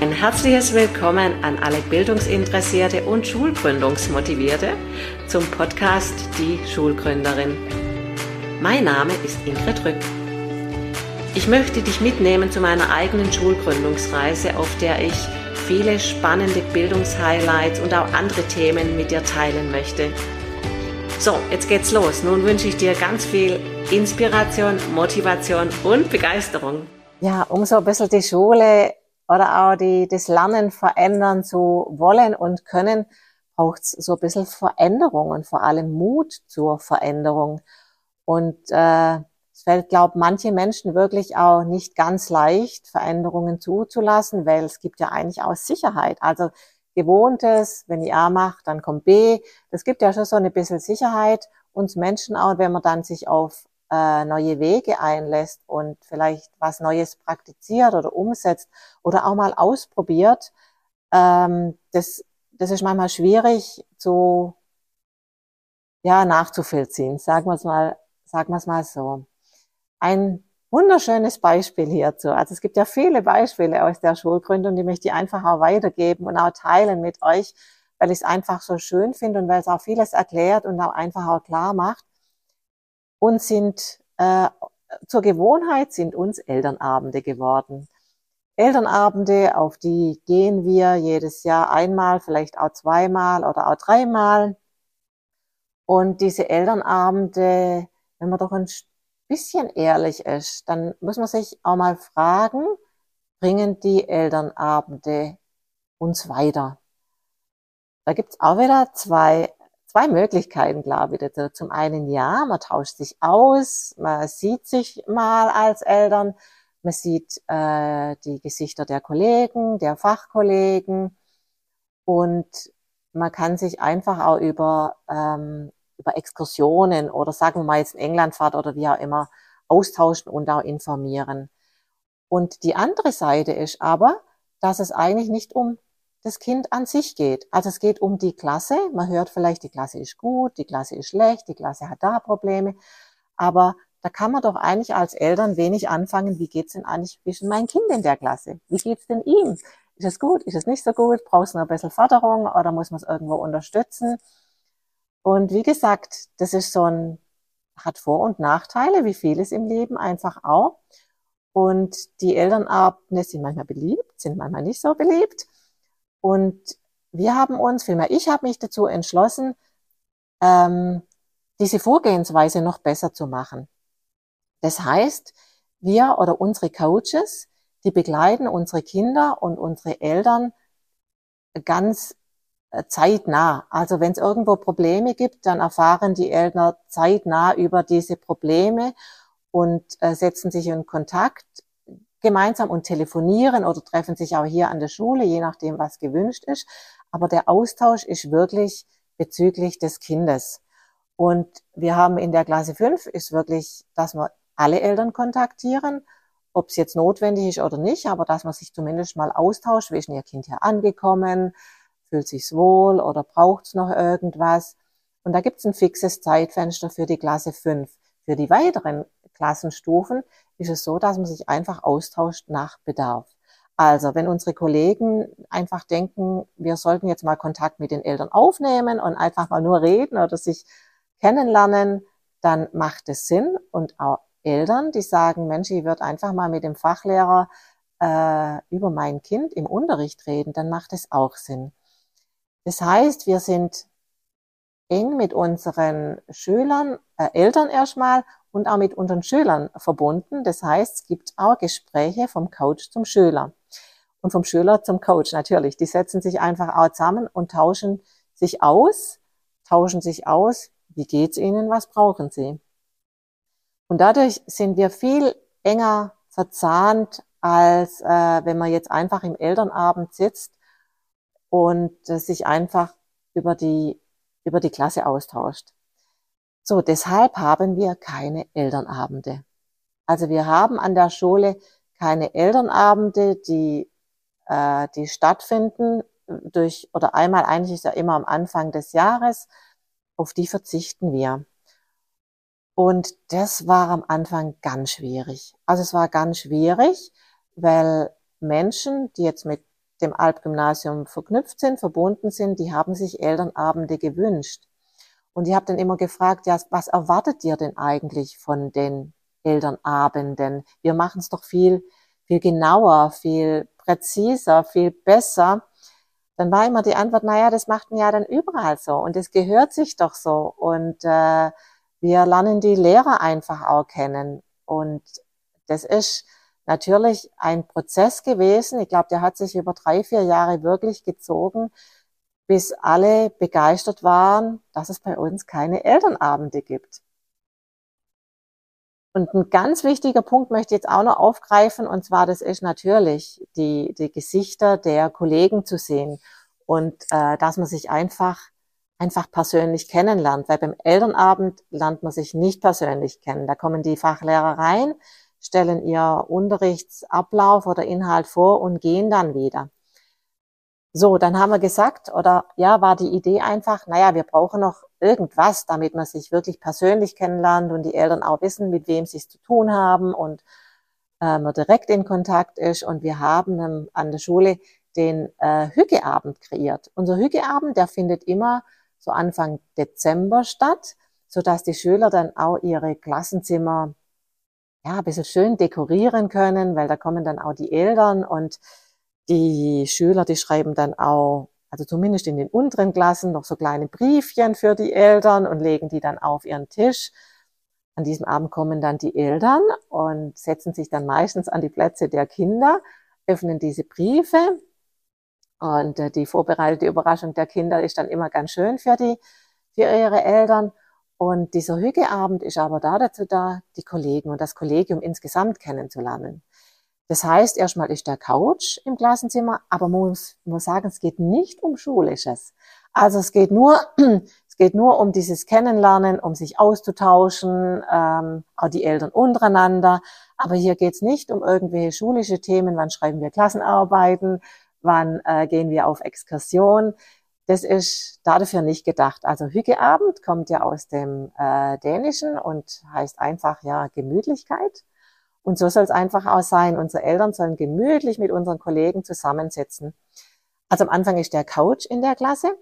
Ein herzliches Willkommen an alle Bildungsinteressierte und Schulgründungsmotivierte zum Podcast Die Schulgründerin. Mein Name ist Ingrid Rück. Ich möchte dich mitnehmen zu meiner eigenen Schulgründungsreise, auf der ich viele spannende Bildungshighlights und auch andere Themen mit dir teilen möchte. So, jetzt geht's los. Nun wünsche ich dir ganz viel Inspiration, Motivation und Begeisterung. Ja, um so ein bisschen die Schule oder auch die, das Lernen verändern zu wollen und können, braucht es so ein bisschen Veränderung und vor allem Mut zur Veränderung. Und äh, es fällt, glaube manche Menschen wirklich auch nicht ganz leicht, Veränderungen zuzulassen, weil es gibt ja eigentlich auch Sicherheit. Also Gewohntes, wenn ich A mache, dann kommt B. Das gibt ja schon so eine bisschen Sicherheit uns Menschen auch, wenn man dann sich auf äh, neue Wege einlässt und vielleicht was Neues praktiziert oder umsetzt oder auch mal ausprobiert, ähm, das, das ist manchmal schwierig zu ja, nachzuvollziehen. Sagen wir es mal, sagen wir es mal so. Ein wunderschönes Beispiel hierzu. Also es gibt ja viele Beispiele aus der Schulgründung, die möchte ich einfach auch weitergeben und auch teilen mit euch, weil ich es einfach so schön finde und weil es auch vieles erklärt und auch einfach auch klar macht und sind äh, zur Gewohnheit sind uns Elternabende geworden. Elternabende, auf die gehen wir jedes Jahr einmal, vielleicht auch zweimal oder auch dreimal. Und diese Elternabende, wenn man doch ein bisschen ehrlich ist, dann muss man sich auch mal fragen, bringen die Elternabende uns weiter? Da gibt's auch wieder zwei zwei Möglichkeiten, glaube ich. Zum einen ja, man tauscht sich aus, man sieht sich mal als Eltern, man sieht äh, die Gesichter der Kollegen, der Fachkollegen und man kann sich einfach auch über, ähm, über Exkursionen oder sagen wir mal jetzt in England fahrt oder wie auch immer austauschen und auch informieren. Und die andere Seite ist aber, dass es eigentlich nicht um das Kind an sich geht. Also es geht um die Klasse. Man hört vielleicht, die Klasse ist gut, die Klasse ist schlecht, die Klasse hat da Probleme. Aber da kann man doch eigentlich als Eltern wenig anfangen. Wie geht's denn eigentlich zwischen mein Kind in der Klasse? Wie geht's denn ihm? Ist es gut? Ist es nicht so gut? Brauchst du noch ein bisschen Förderung oder muss man es irgendwo unterstützen? Und wie gesagt, das ist so ein, hat Vor- und Nachteile, wie vieles im Leben einfach auch. Und die Elternabende sind manchmal beliebt, sind manchmal nicht so beliebt. Und wir haben uns, vielmehr ich habe mich dazu entschlossen, ähm, diese Vorgehensweise noch besser zu machen. Das heißt, wir oder unsere Coaches, die begleiten unsere Kinder und unsere Eltern ganz äh, zeitnah. Also wenn es irgendwo Probleme gibt, dann erfahren die Eltern zeitnah über diese Probleme und äh, setzen sich in Kontakt gemeinsam und telefonieren oder treffen sich auch hier an der Schule, je nachdem, was gewünscht ist. Aber der Austausch ist wirklich bezüglich des Kindes. Und wir haben in der Klasse 5 ist wirklich, dass wir alle Eltern kontaktieren, ob es jetzt notwendig ist oder nicht, aber dass man sich zumindest mal austauscht, wie ist denn Ihr Kind hier angekommen, fühlt sich's wohl oder braucht's noch irgendwas. Und da gibt's ein fixes Zeitfenster für die Klasse 5. Für die weiteren Klassenstufen ist es so, dass man sich einfach austauscht nach Bedarf. Also, wenn unsere Kollegen einfach denken, wir sollten jetzt mal Kontakt mit den Eltern aufnehmen und einfach mal nur reden oder sich kennenlernen, dann macht es Sinn. Und auch Eltern, die sagen, Mensch, ich würde einfach mal mit dem Fachlehrer äh, über mein Kind im Unterricht reden, dann macht es auch Sinn. Das heißt, wir sind eng mit unseren Schülern, äh, Eltern erstmal und auch mit unseren Schülern verbunden. Das heißt, es gibt auch Gespräche vom Coach zum Schüler und vom Schüler zum Coach natürlich. Die setzen sich einfach auch zusammen und tauschen sich aus, tauschen sich aus, wie geht's ihnen, was brauchen sie. Und dadurch sind wir viel enger verzahnt, als äh, wenn man jetzt einfach im Elternabend sitzt und äh, sich einfach über die, über die Klasse austauscht. So, deshalb haben wir keine Elternabende. Also wir haben an der Schule keine Elternabende, die, äh, die stattfinden durch, oder einmal eigentlich ist ja immer am Anfang des Jahres, auf die verzichten wir. Und das war am Anfang ganz schwierig. Also es war ganz schwierig, weil Menschen, die jetzt mit dem Alpgymnasium verknüpft sind, verbunden sind, die haben sich Elternabende gewünscht. Und ich habe dann immer gefragt, ja, was erwartet ihr denn eigentlich von den Elternabenden? Wir machen es doch viel, viel genauer, viel präziser, viel besser. Dann war immer die Antwort, naja, das macht man ja dann überall so und es gehört sich doch so. Und äh, wir lernen die Lehrer einfach auch kennen. Und das ist natürlich ein Prozess gewesen. Ich glaube, der hat sich über drei, vier Jahre wirklich gezogen, bis alle begeistert waren, dass es bei uns keine Elternabende gibt. Und ein ganz wichtiger Punkt möchte ich jetzt auch noch aufgreifen, und zwar, das ist natürlich die, die Gesichter der Kollegen zu sehen und äh, dass man sich einfach einfach persönlich kennenlernt, weil beim Elternabend lernt man sich nicht persönlich kennen. Da kommen die Fachlehrer rein, stellen ihr Unterrichtsablauf oder Inhalt vor und gehen dann wieder. So, dann haben wir gesagt, oder ja, war die Idee einfach, naja, wir brauchen noch irgendwas, damit man sich wirklich persönlich kennenlernt und die Eltern auch wissen, mit wem sie es zu tun haben und äh, man direkt in Kontakt ist. Und wir haben ähm, an der Schule den äh, Hügeabend kreiert. Unser Hügeabend, der findet immer so Anfang Dezember statt, so dass die Schüler dann auch ihre Klassenzimmer ja, ein bisschen schön dekorieren können, weil da kommen dann auch die Eltern und die Schüler, die schreiben dann auch, also zumindest in den unteren Klassen, noch so kleine Briefchen für die Eltern und legen die dann auf ihren Tisch. An diesem Abend kommen dann die Eltern und setzen sich dann meistens an die Plätze der Kinder, öffnen diese Briefe und äh, die vorbereitete Überraschung der Kinder ist dann immer ganz schön für die, für ihre Eltern. Und dieser Hügeabend ist aber da dazu da, die Kollegen und das Kollegium insgesamt kennenzulernen. Das heißt, erstmal ist der Couch im Klassenzimmer, aber man muss, muss sagen, es geht nicht um Schulisches. Also es geht nur, es geht nur um dieses Kennenlernen, um sich auszutauschen, ähm, auch die Eltern untereinander. Aber hier geht es nicht um irgendwelche schulische Themen, wann schreiben wir Klassenarbeiten, wann äh, gehen wir auf Exkursion. Das ist dafür nicht gedacht. Also Hügeabend kommt ja aus dem äh, Dänischen und heißt einfach ja Gemütlichkeit. Und so soll es einfach auch sein. Unsere Eltern sollen gemütlich mit unseren Kollegen zusammensitzen. Also am Anfang ist der Couch in der Klasse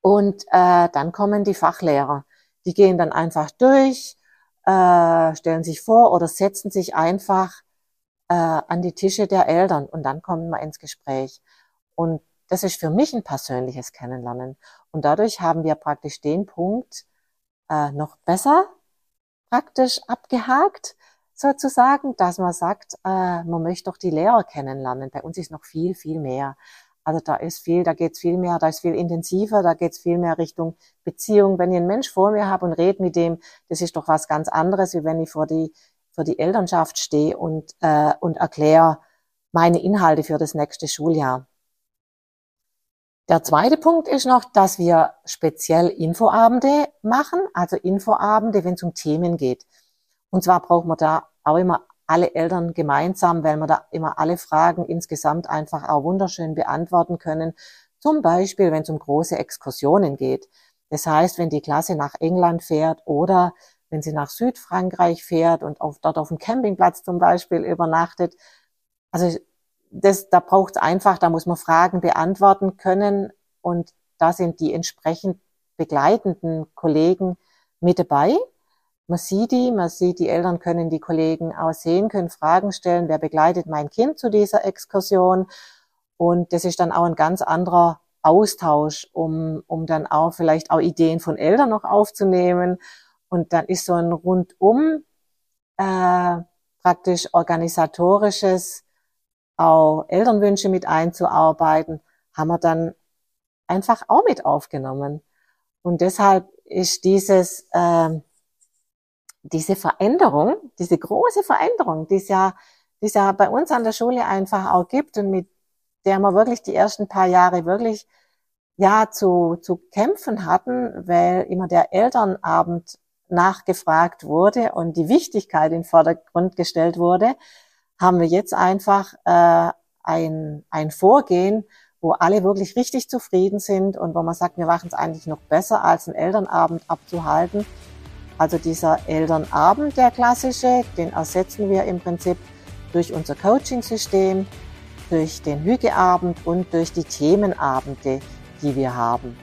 und äh, dann kommen die Fachlehrer. Die gehen dann einfach durch, äh, stellen sich vor oder setzen sich einfach äh, an die Tische der Eltern und dann kommen wir ins Gespräch. Und das ist für mich ein persönliches Kennenlernen. Und dadurch haben wir praktisch den Punkt äh, noch besser praktisch abgehakt, sozusagen, dass man sagt, äh, man möchte doch die Lehrer kennenlernen. Bei uns ist noch viel, viel mehr. Also da ist viel, da geht's viel mehr, da ist viel intensiver, da geht's viel mehr Richtung Beziehung. Wenn ich einen Mensch vor mir habe und rede mit dem, das ist doch was ganz anderes, wie wenn ich vor die für die Elternschaft stehe und, äh, und erkläre meine Inhalte für das nächste Schuljahr. Der zweite Punkt ist noch, dass wir speziell Infoabende machen, also Infoabende, wenn es um Themen geht. Und zwar brauchen wir da auch immer alle Eltern gemeinsam, weil wir da immer alle Fragen insgesamt einfach auch wunderschön beantworten können. Zum Beispiel, wenn es um große Exkursionen geht. Das heißt, wenn die Klasse nach England fährt oder wenn sie nach Südfrankreich fährt und auf, dort auf dem Campingplatz zum Beispiel übernachtet. Also das, da braucht es einfach, da muss man Fragen beantworten können und da sind die entsprechend begleitenden Kollegen mit dabei. Man sieht die, man sieht, die Eltern können die Kollegen aussehen, können Fragen stellen, wer begleitet mein Kind zu dieser Exkursion. Und das ist dann auch ein ganz anderer Austausch, um, um dann auch vielleicht auch Ideen von Eltern noch aufzunehmen und dann ist so ein rundum äh, praktisch organisatorisches, auch Elternwünsche mit einzuarbeiten, haben wir dann einfach auch mit aufgenommen. Und deshalb ist dieses, äh, diese Veränderung, diese große Veränderung, die es ja, die es ja bei uns an der Schule einfach auch gibt und mit der wir wirklich die ersten paar Jahre wirklich ja zu, zu kämpfen hatten, weil immer der Elternabend nachgefragt wurde und die Wichtigkeit in Vordergrund gestellt wurde, haben wir jetzt einfach äh, ein, ein Vorgehen, wo alle wirklich richtig zufrieden sind und wo man sagt, wir machen es eigentlich noch besser, als einen Elternabend abzuhalten. Also dieser Elternabend, der klassische, den ersetzen wir im Prinzip durch unser Coaching-System. durch den Hügeabend und durch die Themenabende, die wir haben.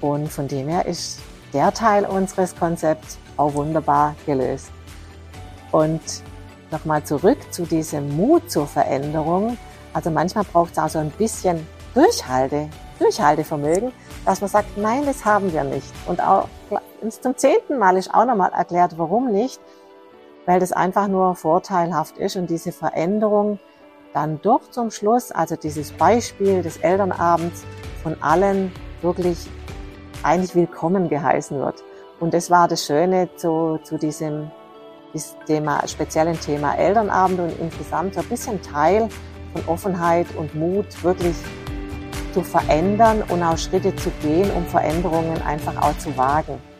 Und von dem her ist der Teil unseres Konzepts auch wunderbar gelöst. Und nochmal zurück zu diesem Mut zur Veränderung. Also manchmal braucht es auch so ein bisschen Durchhalte, Durchhaltevermögen, dass man sagt, nein, das haben wir nicht. Und auch zum zehnten Mal ist auch nochmal erklärt, warum nicht, weil das einfach nur vorteilhaft ist und diese Veränderung dann doch zum Schluss, also dieses Beispiel des Elternabends von allen wirklich eigentlich willkommen geheißen wird. Und das war das Schöne zu, zu diesem Thema, speziellen Thema Elternabend und insgesamt so ein bisschen Teil von Offenheit und Mut, wirklich zu verändern und auch Schritte zu gehen, um Veränderungen einfach auch zu wagen.